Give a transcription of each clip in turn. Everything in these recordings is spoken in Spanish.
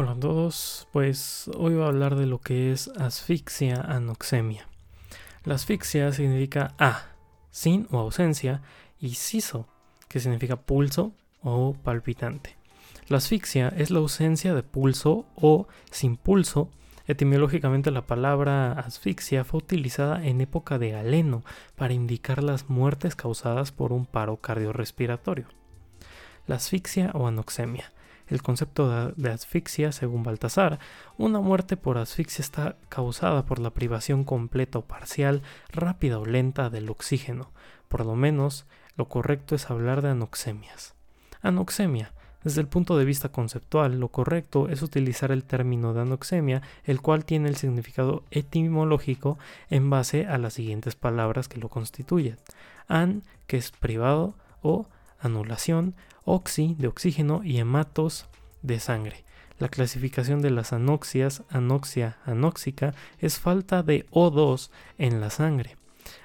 Hola a todos, pues hoy voy a hablar de lo que es asfixia anoxemia. La asfixia significa A, sin o ausencia, y siso, que significa pulso o palpitante. La asfixia es la ausencia de pulso o sin pulso. Etimológicamente la palabra asfixia fue utilizada en época de Galeno para indicar las muertes causadas por un paro cardiorrespiratorio. La asfixia o anoxemia el concepto de asfixia, según Baltasar, una muerte por asfixia está causada por la privación completa o parcial, rápida o lenta del oxígeno. Por lo menos, lo correcto es hablar de anoxemias. Anoxemia. Desde el punto de vista conceptual, lo correcto es utilizar el término de anoxemia, el cual tiene el significado etimológico en base a las siguientes palabras que lo constituyen. An, que es privado, o anulación, oxi de oxígeno y hematos de sangre. La clasificación de las anoxias, anoxia, anóxica, es falta de O2 en la sangre.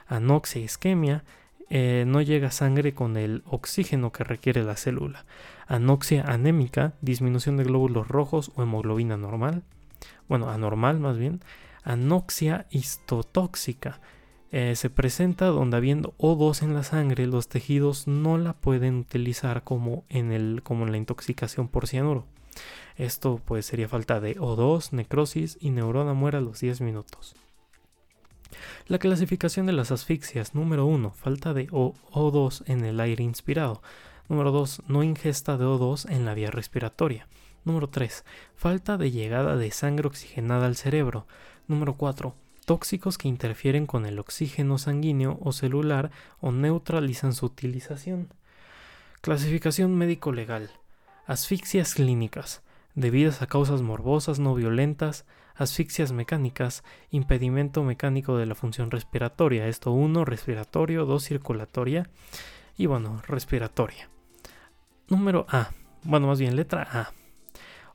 Anoxia isquemia, eh, no llega sangre con el oxígeno que requiere la célula. Anoxia anémica, disminución de glóbulos rojos o hemoglobina normal. Bueno, anormal más bien. Anoxia histotóxica, eh, se presenta donde habiendo O2 en la sangre, los tejidos no la pueden utilizar como en, el, como en la intoxicación por cianuro. Esto pues sería falta de O2, necrosis y neurona muere a los 10 minutos. La clasificación de las asfixias. Número 1. Falta de O2 en el aire inspirado. Número 2. No ingesta de O2 en la vía respiratoria. Número 3. Falta de llegada de sangre oxigenada al cerebro. Número 4 tóxicos que interfieren con el oxígeno sanguíneo o celular o neutralizan su utilización. Clasificación médico-legal. Asfixias clínicas, debidas a causas morbosas no violentas, asfixias mecánicas, impedimento mecánico de la función respiratoria, esto 1 respiratorio, 2 circulatoria y bueno, respiratoria. Número A, bueno, más bien letra A.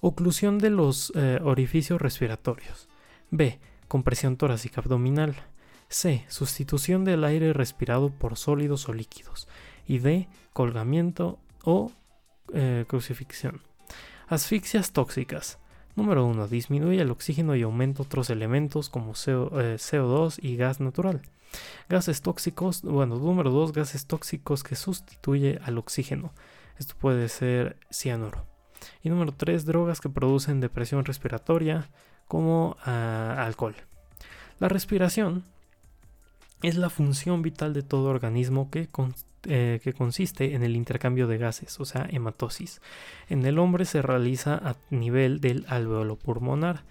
Oclusión de los eh, orificios respiratorios. B compresión torácica abdominal. C. Sustitución del aire respirado por sólidos o líquidos. Y D. Colgamiento o eh, crucifixión. Asfixias tóxicas. Número 1. Disminuye el oxígeno y aumenta otros elementos como CO2 eh, y gas natural. Gases tóxicos. Bueno, número 2. Gases tóxicos que sustituye al oxígeno. Esto puede ser cianuro. Y número 3. Drogas que producen depresión respiratoria, como ah, alcohol. La respiración es la función vital de todo organismo que, eh, que, consiste en el intercambio de gases, o sea, hematosis. En el hombre se realiza a nivel del alveolo pulmonar.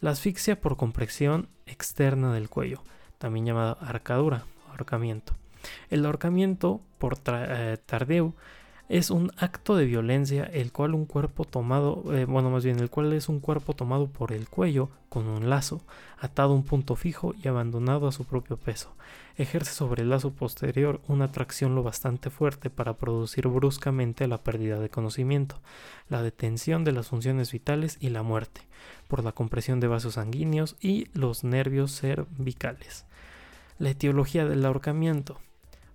La asfixia por compresión externa del cuello, también llamada arcadura, ahorcamiento. El ahorcamiento por eh, es un acto de violencia el cual un cuerpo tomado, eh, bueno más bien el cual es un cuerpo tomado por el cuello con un lazo, atado a un punto fijo y abandonado a su propio peso. Ejerce sobre el lazo posterior una atracción lo bastante fuerte para producir bruscamente la pérdida de conocimiento, la detención de las funciones vitales y la muerte, por la compresión de vasos sanguíneos y los nervios cervicales. La etiología del ahorcamiento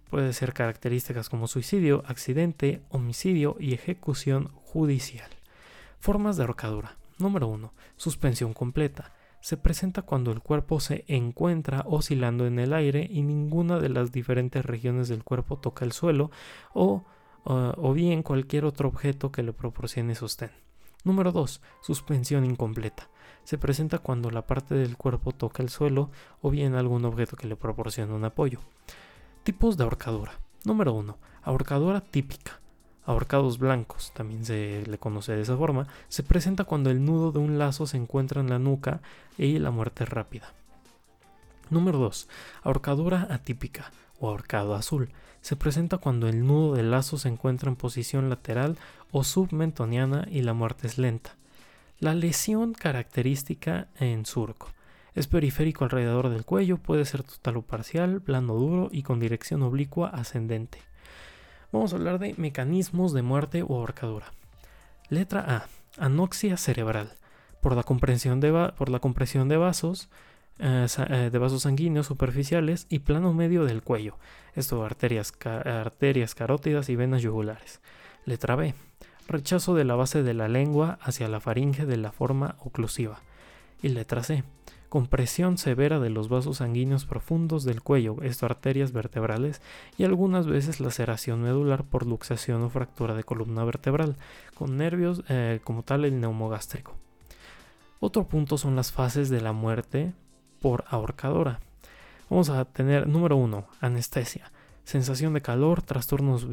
Puede ser características como suicidio, accidente, homicidio y ejecución judicial. Formas de ahorcadura. Número 1. Suspensión completa. Se presenta cuando el cuerpo se encuentra oscilando en el aire y ninguna de las diferentes regiones del cuerpo toca el suelo o, o bien cualquier otro objeto que le proporcione sostén. Número 2. Suspensión incompleta. Se presenta cuando la parte del cuerpo toca el suelo o bien algún objeto que le proporcione un apoyo. Tipos de ahorcadura. Número 1. Ahorcadura típica. Ahorcados blancos, también se le conoce de esa forma, se presenta cuando el nudo de un lazo se encuentra en la nuca y la muerte es rápida. Número 2. Ahorcadura atípica o ahorcado azul. Se presenta cuando el nudo del lazo se encuentra en posición lateral o submentoniana y la muerte es lenta. La lesión característica en surco. Es periférico alrededor del cuello, puede ser total o parcial, plano duro y con dirección oblicua ascendente. Vamos a hablar de mecanismos de muerte o ahorcadura. Letra A. Anoxia cerebral. Por la compresión eh, eh, de vasos sanguíneos superficiales y plano medio del cuello. Esto arterias, arterias carótidas y venas yugulares. Letra B. rechazo de la base de la lengua hacia la faringe de la forma oclusiva. Y letra C, compresión severa de los vasos sanguíneos profundos del cuello, esto arterias vertebrales, y algunas veces laceración medular por luxación o fractura de columna vertebral, con nervios eh, como tal el neumogástrico. Otro punto son las fases de la muerte por ahorcadora. Vamos a tener número 1, anestesia sensación de calor, trastornos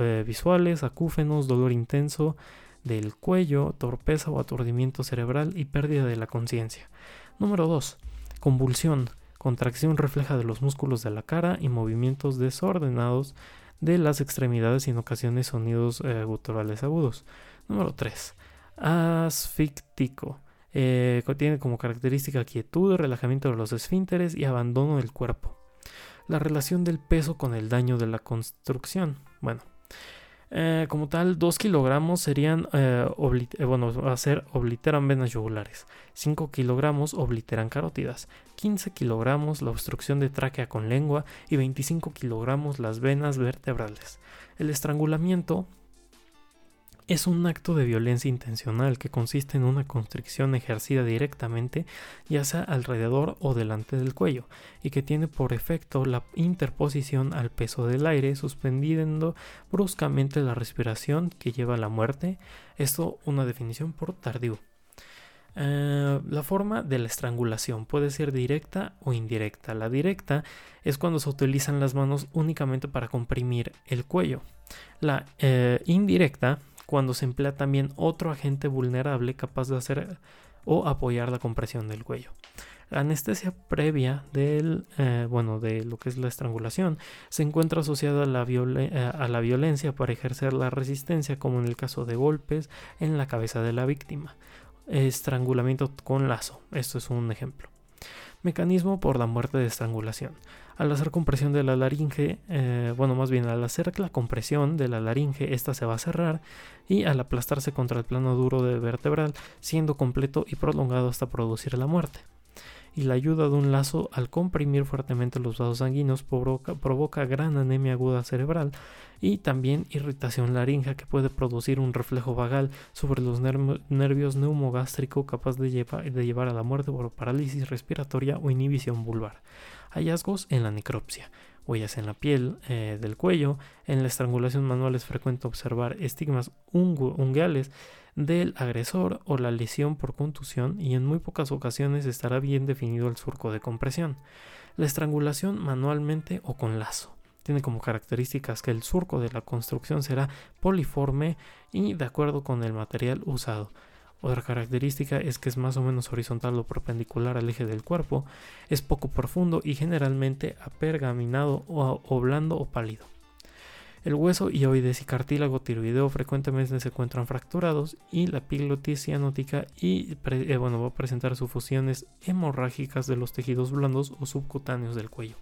eh, visuales, acúfenos, dolor intenso del cuello, torpeza o aturdimiento cerebral y pérdida de la conciencia. Número 2. Convulsión, contracción refleja de los músculos de la cara y movimientos desordenados de las extremidades y en ocasiones sonidos eh, guturales agudos. Número 3. Asfíctico. Eh, tiene como característica quietud, relajamiento de los esfínteres y abandono del cuerpo la relación del peso con el daño de la construcción. Bueno, eh, como tal, 2 kilogramos serían, eh, eh, bueno, ser obliteran venas yugulares, 5 kilogramos obliteran carótidas, 15 kilogramos la obstrucción de tráquea con lengua y 25 kilogramos las venas vertebrales. El estrangulamiento es un acto de violencia intencional que consiste en una constricción ejercida directamente, ya sea alrededor o delante del cuello, y que tiene por efecto la interposición al peso del aire, suspendiendo bruscamente la respiración que lleva a la muerte. Esto una definición por tardío. Eh, la forma de la estrangulación puede ser directa o indirecta. La directa es cuando se utilizan las manos únicamente para comprimir el cuello. La eh, indirecta cuando se emplea también otro agente vulnerable capaz de hacer o apoyar la compresión del cuello. La anestesia previa del, eh, bueno, de lo que es la estrangulación se encuentra asociada a la, eh, a la violencia para ejercer la resistencia, como en el caso de golpes en la cabeza de la víctima. Estrangulamiento con lazo, esto es un ejemplo. Mecanismo por la muerte de estrangulación. Al hacer compresión de la laringe, eh, bueno, más bien al hacer la compresión de la laringe, esta se va a cerrar y al aplastarse contra el plano duro de vertebral, siendo completo y prolongado hasta producir la muerte y la ayuda de un lazo al comprimir fuertemente los vasos sanguíneos provoca, gran anemia aguda cerebral y también irritación laringea que puede producir un reflejo vagal sobre los nervios neumogástrico capaz de, de llevar a la muerte por parálisis respiratoria o inhibición vulvar. Hallazgos en la necropsia huellas en la piel eh, del cuello. En la estrangulación manual es frecuente observar estigmas unguales del agresor o la lesión por contusión y en muy pocas ocasiones estará bien definido el surco de compresión. La estrangulación manualmente o con lazo. Tiene como características que el surco de la construcción será poliforme y de acuerdo con el material usado. Otra característica es que es más o menos horizontal o perpendicular al eje del cuerpo, es poco profundo y generalmente apergaminado o, blando o pálido. El hueso ioides y cartílago tiroideo frecuentemente se encuentran fracturados y la epiglotis cianótica y eh, bueno, va a presentar sufusiones hemorrágicas de los tejidos blandos o subcutáneos del cuello.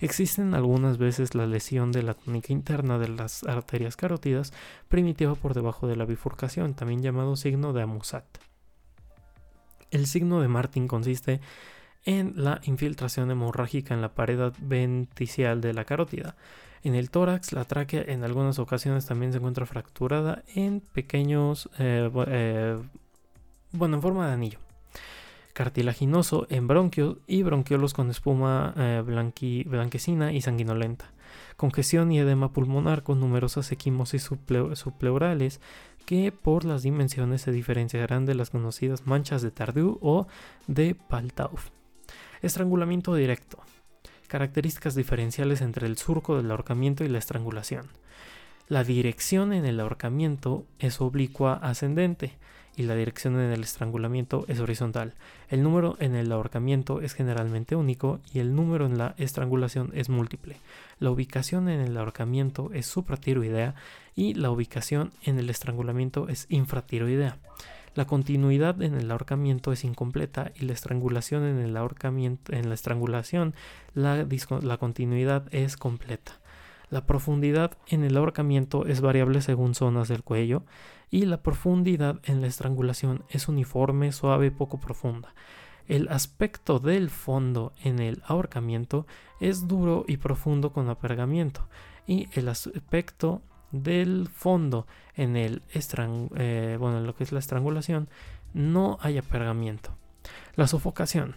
Existen algunas veces la lesión de la túnica interna de las arterias carótidas primitiva por debajo de la bifurcación, también llamado signo de Amusat. El signo de Martin consiste en la infiltración hemorrágica en la pared venticial de la carótida. En el tórax, la tráquea en algunas ocasiones también se encuentra fracturada en pequeños, eh, eh, bueno, en forma de anillo cartilaginoso en bronquios y bronquiolos con espuma eh, blanquecina y sanguinolenta. Congestión y edema pulmonar con numerosas equimosis subpleurales que por las dimensiones se diferenciarán de las conocidas manchas de Tardieu o de Paltauf. Estrangulamiento directo. Características diferenciales entre el surco del ahorcamiento y la estrangulación. La dirección en el ahorcamiento es oblicua ascendente y la dirección en el estrangulamiento es horizontal. El número en el ahorcamiento es generalmente único y el número en la estrangulación es múltiple. La ubicación en el ahorcamiento es supratiroidea y la ubicación en el estrangulamiento es infratiroidea. La continuidad en el ahorcamiento es incompleta y la estrangulación en el en la estrangulación la, la continuidad es completa. La profundidad en el ahorcamiento es variable según zonas del cuello y la profundidad en la estrangulación es uniforme, suave poco profunda. El aspecto del fondo en el ahorcamiento es duro y profundo con apergamiento y el aspecto del fondo en el eh, bueno, en lo que es la estrangulación, no hay apergamiento. La sofocación.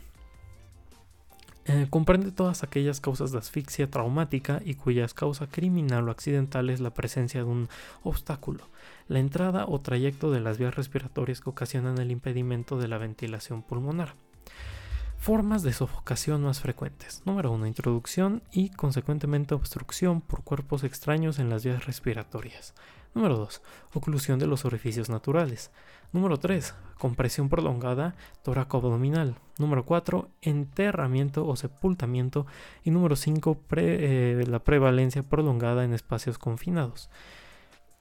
Eh, comprende todas aquellas causas de asfixia traumática y cuyas causa criminal o accidental es la presencia de un obstáculo, la entrada o trayecto de las vías respiratorias que ocasionan el impedimento de la ventilación pulmonar. Formas de sofocación más frecuentes. Número 1. Introducción y consecuentemente obstrucción por cuerpos extraños en las vías respiratorias. Número 2. Oclusión de los orificios naturales. Número 3. Compresión prolongada toraco-abdominal. Número 4. Enterramiento o sepultamiento. Y número 5. Eh, la prevalencia prolongada en espacios confinados.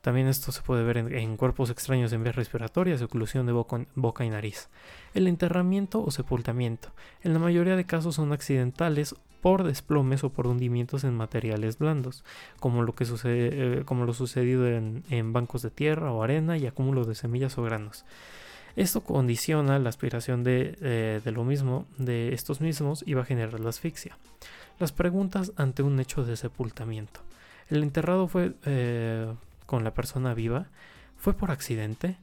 También esto se puede ver en, cuerpos extraños en vías respiratorias, oclusión de boca, y nariz. El enterramiento o sepultamiento. En la mayoría de casos son accidentales por desplomes o por hundimientos en materiales blandos, como lo, que sucede, eh, como lo sucedido en, bancos de tierra o arena y acúmulos de semillas o granos. Esto condiciona la aspiración de, eh, lo mismo, de estos mismos, y va a generar la asfixia. Las preguntas ante un hecho de sepultamiento. El enterrado fue eh, con la persona viva? ¿Fue por accidente?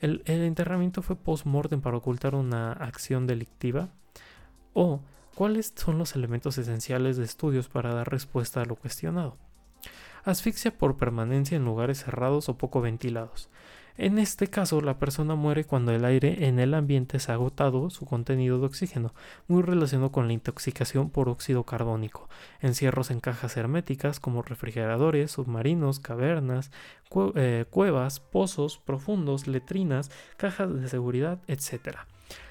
¿El, enterramiento fue post-mortem para ocultar una acción delictiva? ¿O cuáles son los elementos esenciales de estudios para dar respuesta a lo cuestionado? Asfixia por permanencia en lugares cerrados o poco ventilados. En este caso, la persona muere cuando el aire en el ambiente ha agotado su contenido de oxígeno, muy relacionado con la intoxicación por óxido carbónico, encierros en cajas herméticas como refrigeradores, submarinos, cavernas, eh, cuevas, pozos profundos, letrinas, cajas de seguridad, etc.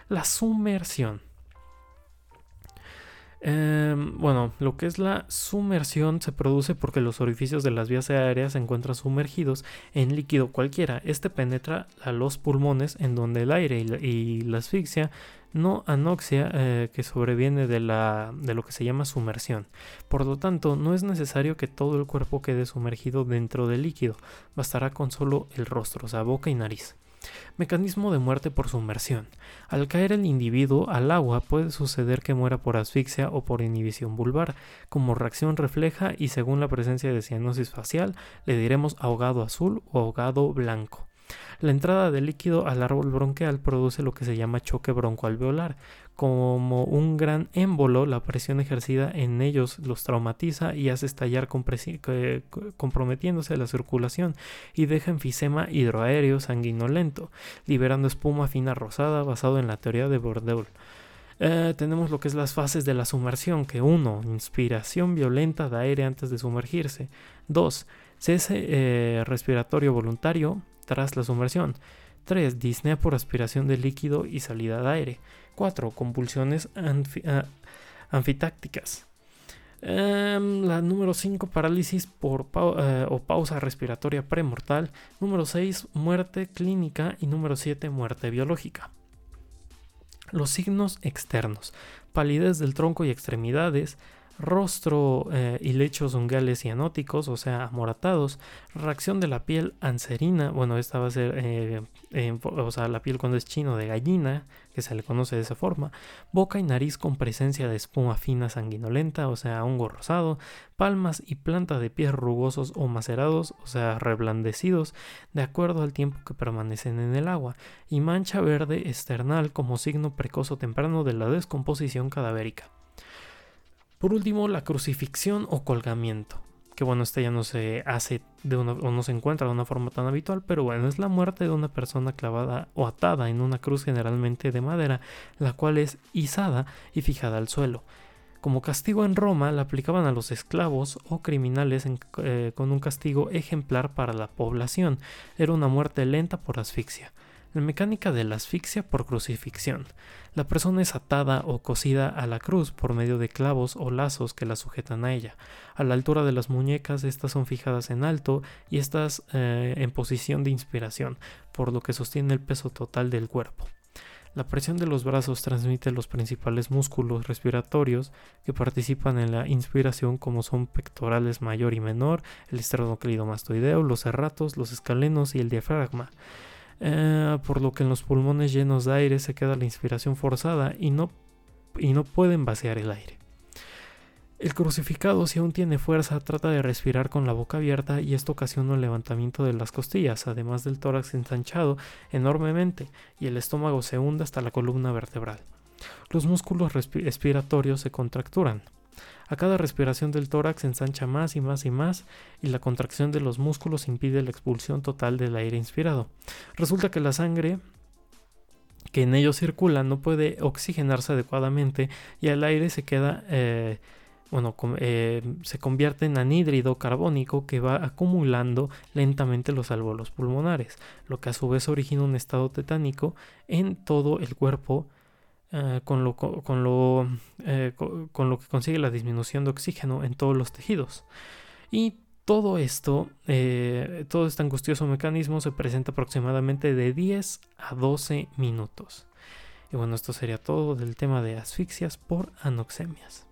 La sumersión. Em, bueno, lo que es la sumersión se produce porque los orificios de las vías aéreas se encuentran sumergidos en líquido cualquiera. Este penetra a los pulmones en donde el aire y la, asfixia no anoxia eh, que sobreviene de, la, de lo que se llama sumersión. Por lo tanto, no es necesario que todo el cuerpo quede sumergido dentro del líquido, bastará con solo el rostro, o sea, boca y nariz. Mecanismo de muerte por sumersión. Al caer el individuo al agua puede suceder que muera por asfixia o por inhibición vulvar. Como reacción refleja y según la presencia de cianosis facial le diremos ahogado azul o ahogado blanco. La entrada de líquido al árbol bronquial produce lo que se llama choque broncoalveolar. Como un gran émbolo, la presión ejercida en ellos los traumatiza y hace estallar comprometiéndose la circulación y deja enfisema hidroaéreo sanguinolento, liberando espuma fina rosada basado en la teoría de Bordeaux. Eh, tenemos lo que es las fases de la sumersión, que 1. Inspiración violenta de aire antes de sumergirse. 2. Cese eh, respiratorio voluntario tras la sumersión. 3. Disnea por aspiración de líquido y salida de aire. 4. Convulsiones ah, anfitácticas. Em, la número 5, parálisis por eh, o pausa respiratoria premortal. Número 6, muerte clínica. Y número 7, muerte biológica. Los signos externos. Palidez del tronco y extremidades, rostro eh, y lechos unguales cianóticos, o sea, amoratados, reacción de la piel anserina, bueno, esta va a ser, eh, o sea, la piel cuando es chino de gallina, que se le conoce de esa forma, boca y nariz con presencia de espuma fina sanguinolenta, o sea, hongo rosado, palmas y planta de pies rugosos o macerados, o sea, reblandecidos, de acuerdo al tiempo que permanecen en el agua, y mancha verde external como signo precoz o temprano de la descomposición cadavérica. Por último, la crucifixión o colgamiento. Que bueno, esta ya no se hace de una, o no se encuentra de una forma tan habitual, pero bueno, es la muerte de una persona clavada o atada en una cruz generalmente de madera, la cual es izada y fijada al suelo. Como castigo en Roma la aplicaban a los esclavos o criminales eh, con un castigo ejemplar para la población. Era una muerte lenta por asfixia. La mecánica de la asfixia por crucifixión. La persona es atada o cosida a la cruz por medio de clavos o lazos que la sujetan a ella. A la altura de las muñecas, estas son fijadas en alto y estas eh, en posición de inspiración, por lo que sostiene el peso total del cuerpo. La presión de los brazos transmite los principales músculos respiratorios que participan en la inspiración como son pectorales mayor y menor, el esternocleidomastoideo, los serratos, los escalenos y el diafragma. Eh, por lo que en los pulmones llenos de aire se queda la inspiración forzada y no, y no pueden vaciar el aire. El crucificado, si aún tiene fuerza, trata de respirar con la boca abierta y esto ocasiona un levantamiento de las costillas, además del tórax ensanchado enormemente y el estómago se hunde hasta la columna vertebral. Los músculos respiratorios se contracturan. A cada respiración del tórax ensancha más y más y más y la contracción de los músculos impide la expulsión total del aire inspirado. Resulta que la sangre que en ellos circula no puede oxigenarse adecuadamente y el aire se queda eh, bueno, eh, se convierte en anhídrido carbónico que va acumulando lentamente los alveolos pulmonares, lo que a su vez origina un estado tetánico en todo el cuerpo, eh, con, lo, con, lo, eh, con, lo, que consigue la disminución de oxígeno en todos los tejidos. Y todo esto, todo este angustioso mecanismo se presenta aproximadamente de 10 a 12 minutos. Y bueno, esto sería todo del tema de asfixias por anoxemias.